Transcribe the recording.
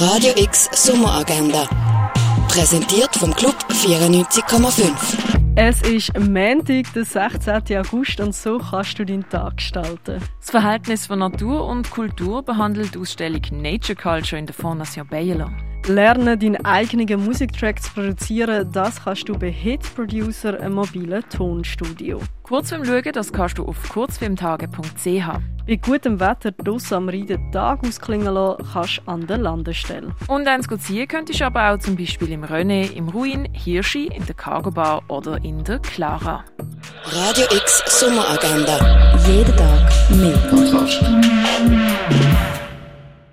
Radio X Sommeragenda. Präsentiert vom Club 94,5. Es ist Montag, der 16. August und so kannst du deinen Tag gestalten. Das Verhältnis von Natur und Kultur behandelt die Ausstellung Nature Culture in der Fondation Bayerler. Lernen, deinen eigenen Musiktrack zu produzieren, das kannst du bei Hit Producer, einem mobilen Tonstudio. Kurzfilm schauen, das kannst du auf kurzfilmtage.ch. Bei gutem Wetter draussen am Rhein den Tag ausklingen lassen, kannst du an der Landestelle. Und eins ziehen könntest du aber auch zum Beispiel im René, im Ruin, Hirschi, in der Cargo Bar oder in der Clara. Radio X Sommeragenda. Jeden Tag mehr. Kontrast.